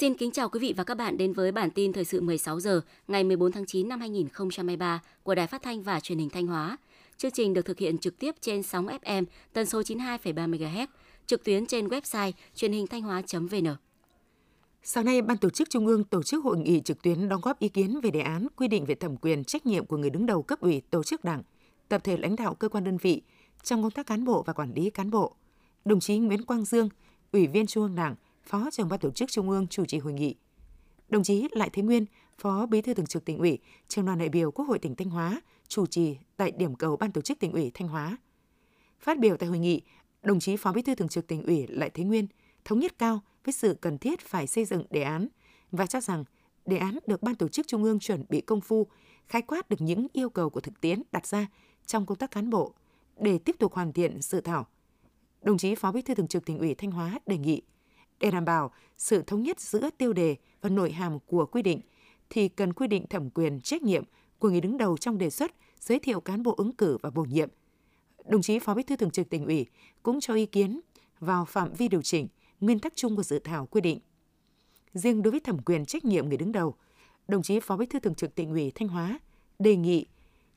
Xin kính chào quý vị và các bạn đến với bản tin thời sự 16 giờ ngày 14 tháng 9 năm 2023 của Đài Phát thanh và Truyền hình Thanh Hóa. Chương trình được thực hiện trực tiếp trên sóng FM tần số 92,3 MHz, trực tuyến trên website truyền hình thanh hóa.vn. Sáng nay, Ban tổ chức Trung ương tổ chức hội nghị trực tuyến đóng góp ý kiến về đề án quy định về thẩm quyền trách nhiệm của người đứng đầu cấp ủy tổ chức đảng, tập thể lãnh đạo cơ quan đơn vị trong công tác cán bộ và quản lý cán bộ. Đồng chí Nguyễn Quang Dương, Ủy viên Trung ương Đảng, Phó trưởng ban tổ chức Trung ương chủ trì hội nghị. Đồng chí Lại Thế Nguyên, Phó Bí thư Thường trực Tỉnh ủy, Trường đoàn đại biểu Quốc hội tỉnh Thanh Hóa chủ trì tại điểm cầu ban tổ chức Tỉnh ủy Thanh Hóa. Phát biểu tại hội nghị, đồng chí Phó Bí thư Thường trực Tỉnh ủy Lại Thế Nguyên thống nhất cao với sự cần thiết phải xây dựng đề án và cho rằng đề án được ban tổ chức Trung ương chuẩn bị công phu, khái quát được những yêu cầu của thực tiễn đặt ra trong công tác cán bộ để tiếp tục hoàn thiện dự thảo. Đồng chí Phó Bí thư Thường trực Tỉnh ủy Thanh Hóa đề nghị để đảm bảo sự thống nhất giữa tiêu đề và nội hàm của quy định thì cần quy định thẩm quyền trách nhiệm của người đứng đầu trong đề xuất giới thiệu cán bộ ứng cử và bổ nhiệm. Đồng chí Phó Bí thư Thường trực Tỉnh ủy cũng cho ý kiến vào phạm vi điều chỉnh nguyên tắc chung của dự thảo quy định. Riêng đối với thẩm quyền trách nhiệm người đứng đầu, đồng chí Phó Bí thư Thường trực Tỉnh ủy Thanh Hóa đề nghị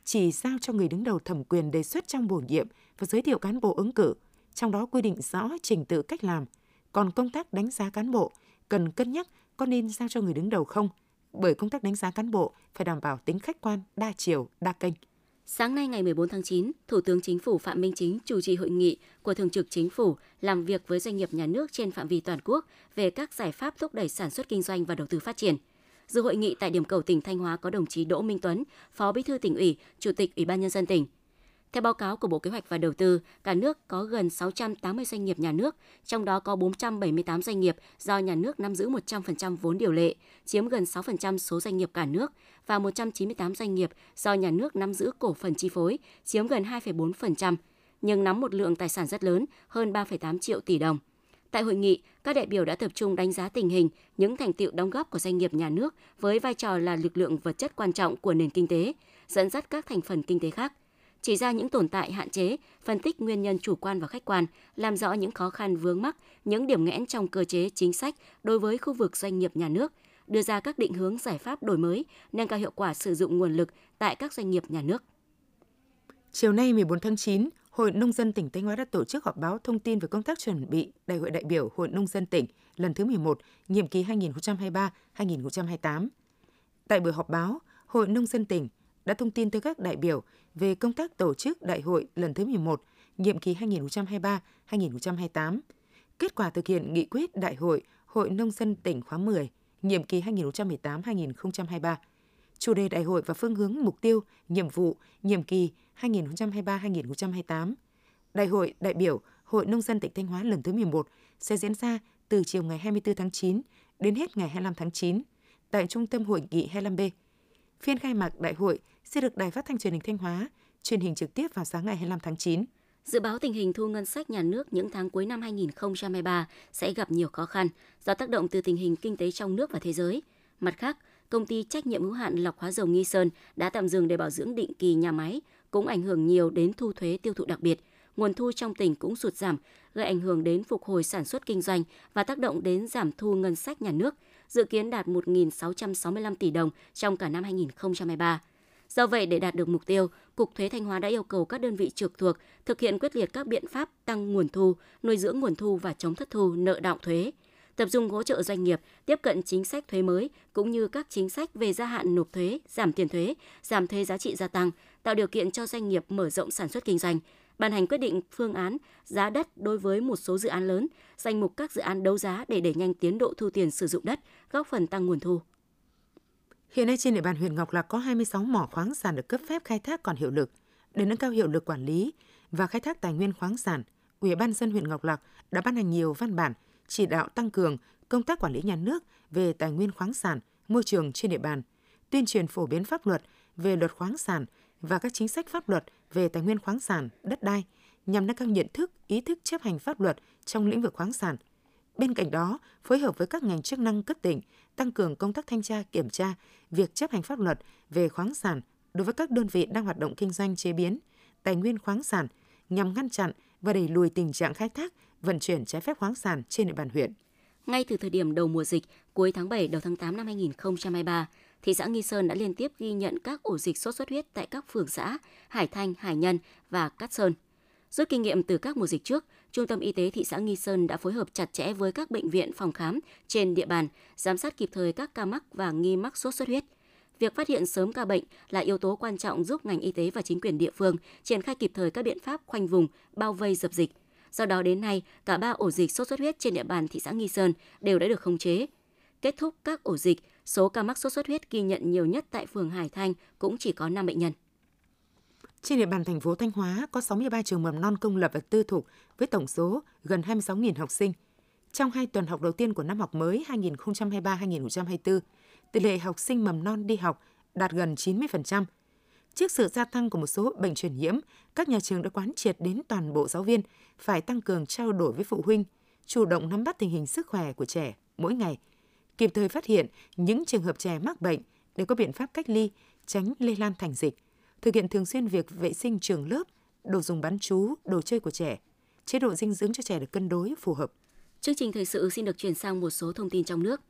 chỉ giao cho người đứng đầu thẩm quyền đề xuất trong bổ nhiệm và giới thiệu cán bộ ứng cử, trong đó quy định rõ trình tự cách làm. Còn công tác đánh giá cán bộ cần cân nhắc có nên giao cho người đứng đầu không, bởi công tác đánh giá cán bộ phải đảm bảo tính khách quan, đa chiều, đa kênh. Sáng nay ngày 14 tháng 9, Thủ tướng Chính phủ Phạm Minh Chính chủ trì hội nghị của Thường trực Chính phủ làm việc với doanh nghiệp nhà nước trên phạm vi toàn quốc về các giải pháp thúc đẩy sản xuất kinh doanh và đầu tư phát triển. Dự hội nghị tại điểm cầu tỉnh Thanh Hóa có đồng chí Đỗ Minh Tuấn, Phó Bí thư tỉnh ủy, Chủ tịch Ủy ban nhân dân tỉnh. Theo báo cáo của Bộ Kế hoạch và Đầu tư, cả nước có gần 680 doanh nghiệp nhà nước, trong đó có 478 doanh nghiệp do nhà nước nắm giữ 100% vốn điều lệ, chiếm gần 6% số doanh nghiệp cả nước và 198 doanh nghiệp do nhà nước nắm giữ cổ phần chi phối, chiếm gần 2,4%, nhưng nắm một lượng tài sản rất lớn, hơn 3,8 triệu tỷ đồng. Tại hội nghị, các đại biểu đã tập trung đánh giá tình hình, những thành tiệu đóng góp của doanh nghiệp nhà nước với vai trò là lực lượng vật chất quan trọng của nền kinh tế, dẫn dắt các thành phần kinh tế khác, chỉ ra những tồn tại hạn chế, phân tích nguyên nhân chủ quan và khách quan, làm rõ những khó khăn vướng mắc, những điểm nghẽn trong cơ chế chính sách đối với khu vực doanh nghiệp nhà nước, đưa ra các định hướng giải pháp đổi mới, nâng cao hiệu quả sử dụng nguồn lực tại các doanh nghiệp nhà nước. Chiều nay 14 tháng 9, Hội Nông dân tỉnh Thanh Hóa đã tổ chức họp báo thông tin về công tác chuẩn bị Đại hội đại biểu Hội Nông dân tỉnh lần thứ 11, nhiệm kỳ 2023-2028. Tại buổi họp báo, Hội Nông dân tỉnh đã thông tin tới các đại biểu về công tác tổ chức đại hội lần thứ 11, nhiệm kỳ 2023-2028, kết quả thực hiện nghị quyết đại hội Hội Nông dân tỉnh khóa 10, nhiệm kỳ 2018-2023, chủ đề đại hội và phương hướng mục tiêu, nhiệm vụ, nhiệm kỳ 2023-2028. Đại hội đại biểu Hội Nông dân tỉnh Thanh Hóa lần thứ 11 sẽ diễn ra từ chiều ngày 24 tháng 9 đến hết ngày 25 tháng 9 tại Trung tâm Hội nghị 25B. Phiên khai mạc đại hội sẽ được Đài Phát thanh Truyền hình Thanh Hóa truyền hình trực tiếp vào sáng ngày 25 tháng 9. Dự báo tình hình thu ngân sách nhà nước những tháng cuối năm 2023 sẽ gặp nhiều khó khăn do tác động từ tình hình kinh tế trong nước và thế giới. Mặt khác, công ty trách nhiệm hữu hạn lọc hóa dầu Nghi Sơn đã tạm dừng để bảo dưỡng định kỳ nhà máy, cũng ảnh hưởng nhiều đến thu thuế tiêu thụ đặc biệt. Nguồn thu trong tỉnh cũng sụt giảm, gây ảnh hưởng đến phục hồi sản xuất kinh doanh và tác động đến giảm thu ngân sách nhà nước, dự kiến đạt 1.665 tỷ đồng trong cả năm 2023. Do vậy, để đạt được mục tiêu, Cục Thuế Thanh Hóa đã yêu cầu các đơn vị trực thuộc thực hiện quyết liệt các biện pháp tăng nguồn thu, nuôi dưỡng nguồn thu và chống thất thu nợ động thuế, tập trung hỗ trợ doanh nghiệp tiếp cận chính sách thuế mới cũng như các chính sách về gia hạn nộp thuế, giảm tiền thuế, giảm thuế giá trị gia tăng, tạo điều kiện cho doanh nghiệp mở rộng sản xuất kinh doanh, ban hành quyết định phương án giá đất đối với một số dự án lớn, danh mục các dự án đấu giá để đẩy nhanh tiến độ thu tiền sử dụng đất, góp phần tăng nguồn thu. Hiện nay trên địa bàn huyện Ngọc Lặc có 26 mỏ khoáng sản được cấp phép khai thác còn hiệu lực. Để nâng cao hiệu lực quản lý và khai thác tài nguyên khoáng sản, Ủy ban dân huyện Ngọc Lặc đã ban hành nhiều văn bản chỉ đạo tăng cường công tác quản lý nhà nước về tài nguyên khoáng sản, môi trường trên địa bàn, tuyên truyền phổ biến pháp luật về luật khoáng sản và các chính sách pháp luật về tài nguyên khoáng sản, đất đai nhằm nâng cao nhận thức, ý thức chấp hành pháp luật trong lĩnh vực khoáng sản. Bên cạnh đó, phối hợp với các ngành chức năng cấp tỉnh, tăng cường công tác thanh tra, kiểm tra việc chấp hành pháp luật về khoáng sản đối với các đơn vị đang hoạt động kinh doanh chế biến, tài nguyên khoáng sản nhằm ngăn chặn và đẩy lùi tình trạng khai thác, vận chuyển trái phép khoáng sản trên địa bàn huyện. Ngay từ thời điểm đầu mùa dịch, cuối tháng 7 đầu tháng 8 năm 2023, thị xã Nghi Sơn đã liên tiếp ghi nhận các ổ dịch sốt xuất huyết tại các phường xã Hải Thanh, Hải Nhân và Cát Sơn. Rút kinh nghiệm từ các mùa dịch trước, Trung tâm Y tế thị xã Nghi Sơn đã phối hợp chặt chẽ với các bệnh viện phòng khám trên địa bàn, giám sát kịp thời các ca mắc và nghi mắc sốt xuất huyết. Việc phát hiện sớm ca bệnh là yếu tố quan trọng giúp ngành y tế và chính quyền địa phương triển khai kịp thời các biện pháp khoanh vùng, bao vây dập dịch. Do đó đến nay, cả ba ổ dịch sốt xuất huyết trên địa bàn thị xã Nghi Sơn đều đã được khống chế. Kết thúc các ổ dịch, số ca mắc sốt xuất huyết ghi nhận nhiều nhất tại phường Hải Thanh cũng chỉ có 5 bệnh nhân. Trên địa bàn thành phố Thanh Hóa có 63 trường mầm non công lập và tư thục với tổng số gần 26.000 học sinh. Trong hai tuần học đầu tiên của năm học mới 2023-2024, tỷ lệ học sinh mầm non đi học đạt gần 90%. Trước sự gia tăng của một số bệnh truyền nhiễm, các nhà trường đã quán triệt đến toàn bộ giáo viên phải tăng cường trao đổi với phụ huynh, chủ động nắm bắt tình hình sức khỏe của trẻ mỗi ngày, kịp thời phát hiện những trường hợp trẻ mắc bệnh để có biện pháp cách ly, tránh lây lan thành dịch, thực hiện thường xuyên việc vệ sinh trường lớp, đồ dùng bán chú, đồ chơi của trẻ, chế độ dinh dưỡng cho trẻ được cân đối, phù hợp. Chương trình thời sự xin được chuyển sang một số thông tin trong nước.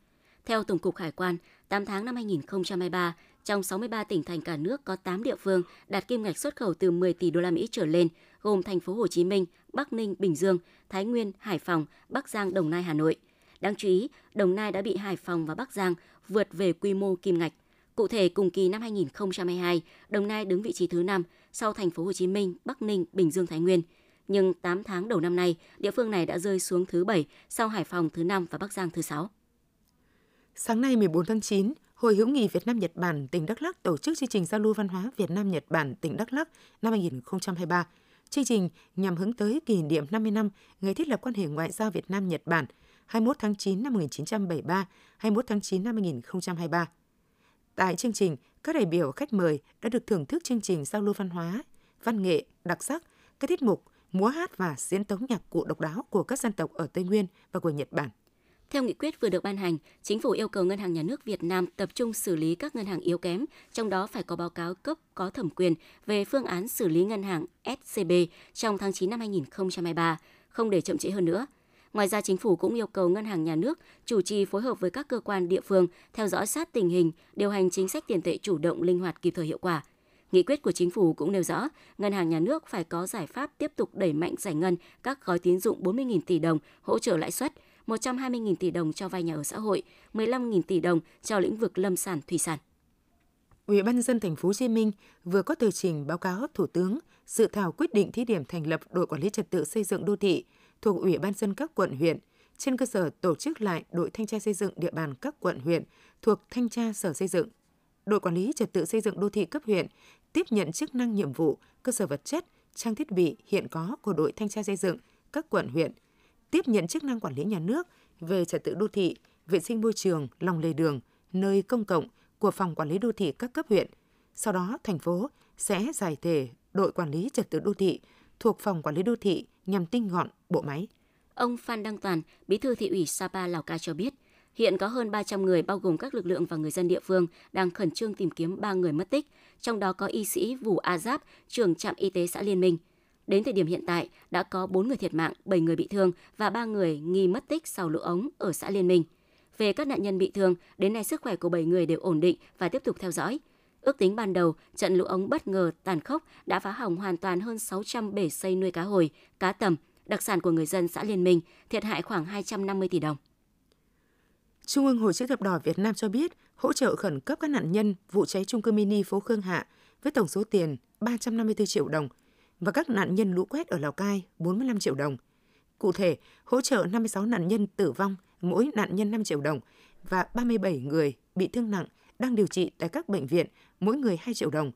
Theo Tổng cục Hải quan, 8 tháng năm 2023, trong 63 tỉnh thành cả nước có 8 địa phương đạt kim ngạch xuất khẩu từ 10 tỷ đô la Mỹ trở lên, gồm thành phố Hồ Chí Minh, Bắc Ninh, Bình Dương, Thái Nguyên, Hải Phòng, Bắc Giang, Đồng Nai, Hà Nội. Đáng chú ý, Đồng Nai đã bị Hải Phòng và Bắc Giang vượt về quy mô kim ngạch. Cụ thể, cùng kỳ năm 2022, Đồng Nai đứng vị trí thứ 5 sau thành phố Hồ Chí Minh, Bắc Ninh, Bình Dương, Thái Nguyên. Nhưng 8 tháng đầu năm nay, địa phương này đã rơi xuống thứ 7 sau Hải Phòng thứ 5 và Bắc Giang thứ 6. Sáng nay 14 tháng 9, Hội hữu nghị Việt Nam Nhật Bản tỉnh Đắk Lắk tổ chức chương trình giao lưu văn hóa Việt Nam Nhật Bản tỉnh Đắk Lắk năm 2023. Chương trình nhằm hướng tới kỷ niệm 50 năm ngày thiết lập quan hệ ngoại giao Việt Nam Nhật Bản 21 tháng 9 năm 1973, 21 tháng 9 năm 2023. Tại chương trình, các đại biểu khách mời đã được thưởng thức chương trình giao lưu văn hóa, văn nghệ đặc sắc, các tiết mục múa hát và diễn tấu nhạc cụ độc đáo của các dân tộc ở Tây Nguyên và của Nhật Bản. Theo nghị quyết vừa được ban hành, Chính phủ yêu cầu Ngân hàng Nhà nước Việt Nam tập trung xử lý các ngân hàng yếu kém, trong đó phải có báo cáo cấp có thẩm quyền về phương án xử lý ngân hàng SCB trong tháng 9 năm 2023, không để chậm trễ hơn nữa. Ngoài ra, chính phủ cũng yêu cầu Ngân hàng Nhà nước chủ trì phối hợp với các cơ quan địa phương theo dõi sát tình hình, điều hành chính sách tiền tệ chủ động, linh hoạt, kịp thời hiệu quả. Nghị quyết của chính phủ cũng nêu rõ, Ngân hàng Nhà nước phải có giải pháp tiếp tục đẩy mạnh giải ngân các gói tín dụng 40.000 tỷ đồng hỗ trợ lãi suất, 120.000 tỷ đồng cho vay nhà ở xã hội, 15.000 tỷ đồng cho lĩnh vực lâm sản thủy sản. Ủy ban dân thành phố Hồ Chí Minh vừa có tờ trình báo cáo Thủ tướng dự thảo quyết định thí điểm thành lập đội quản lý trật tự xây dựng đô thị thuộc Ủy ban dân các quận huyện trên cơ sở tổ chức lại đội thanh tra xây dựng địa bàn các quận huyện thuộc thanh tra sở xây dựng. Đội quản lý trật tự xây dựng đô thị cấp huyện tiếp nhận chức năng nhiệm vụ, cơ sở vật chất, trang thiết bị hiện có của đội thanh tra xây dựng các quận huyện, tiếp nhận chức năng quản lý nhà nước về trật tự đô thị, vệ sinh môi trường, lòng lề đường, nơi công cộng của phòng quản lý đô thị các cấp huyện. Sau đó, thành phố sẽ giải thể đội quản lý trật tự đô thị thuộc phòng quản lý đô thị nhằm tinh gọn bộ máy. Ông Phan Đăng Toàn, Bí thư thị ủy Sapa Lào Cai cho biết, hiện có hơn 300 người bao gồm các lực lượng và người dân địa phương đang khẩn trương tìm kiếm 3 người mất tích, trong đó có y sĩ Vũ A Giáp, trưởng trạm y tế xã Liên Minh. Đến thời điểm hiện tại, đã có 4 người thiệt mạng, 7 người bị thương và 3 người nghi mất tích sau lũ ống ở xã Liên Minh. Về các nạn nhân bị thương, đến nay sức khỏe của 7 người đều ổn định và tiếp tục theo dõi. Ước tính ban đầu, trận lũ ống bất ngờ tàn khốc đã phá hỏng hoàn toàn hơn 600 bể xây nuôi cá hồi, cá tầm, đặc sản của người dân xã Liên Minh, thiệt hại khoảng 250 tỷ đồng. Trung ương Hội chữ thập đỏ Việt Nam cho biết hỗ trợ khẩn cấp các nạn nhân vụ cháy trung cư mini phố Khương Hạ với tổng số tiền 354 triệu đồng và các nạn nhân lũ quét ở Lào Cai 45 triệu đồng. Cụ thể, hỗ trợ 56 nạn nhân tử vong, mỗi nạn nhân 5 triệu đồng và 37 người bị thương nặng đang điều trị tại các bệnh viện, mỗi người 2 triệu đồng.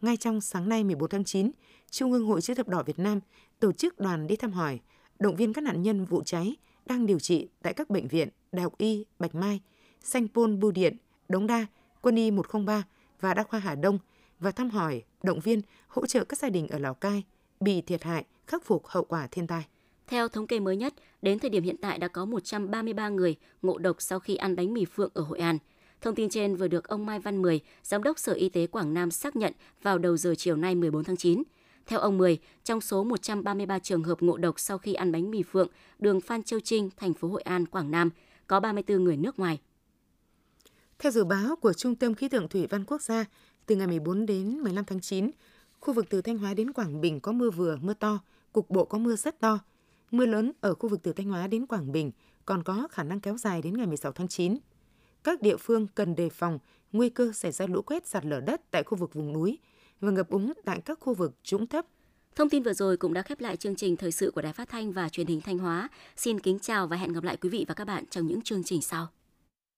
Ngay trong sáng nay 14 tháng 9, Trung ương Hội chữ thập đỏ Việt Nam tổ chức đoàn đi thăm hỏi, động viên các nạn nhân vụ cháy đang điều trị tại các bệnh viện Đại học Y Bạch Mai, Sanh Pôn Bưu Điện, Đống Đa, Quân y 103 và Đa khoa Hà Đông và thăm hỏi, động viên, hỗ trợ các gia đình ở Lào Cai bị thiệt hại, khắc phục hậu quả thiên tai. Theo thống kê mới nhất, đến thời điểm hiện tại đã có 133 người ngộ độc sau khi ăn bánh mì phượng ở Hội An. Thông tin trên vừa được ông Mai Văn Mười, Giám đốc Sở Y tế Quảng Nam xác nhận vào đầu giờ chiều nay 14 tháng 9. Theo ông Mười, trong số 133 trường hợp ngộ độc sau khi ăn bánh mì phượng đường Phan Châu Trinh, thành phố Hội An, Quảng Nam, có 34 người nước ngoài. Theo dự báo của Trung tâm Khí tượng Thủy văn Quốc gia, từ ngày 14 đến 15 tháng 9, khu vực từ Thanh Hóa đến Quảng Bình có mưa vừa, mưa to, cục bộ có mưa rất to. Mưa lớn ở khu vực từ Thanh Hóa đến Quảng Bình còn có khả năng kéo dài đến ngày 16 tháng 9. Các địa phương cần đề phòng nguy cơ xảy ra lũ quét, sạt lở đất tại khu vực vùng núi và ngập úng tại các khu vực trũng thấp. Thông tin vừa rồi cũng đã khép lại chương trình thời sự của Đài Phát thanh và Truyền hình Thanh Hóa. Xin kính chào và hẹn gặp lại quý vị và các bạn trong những chương trình sau.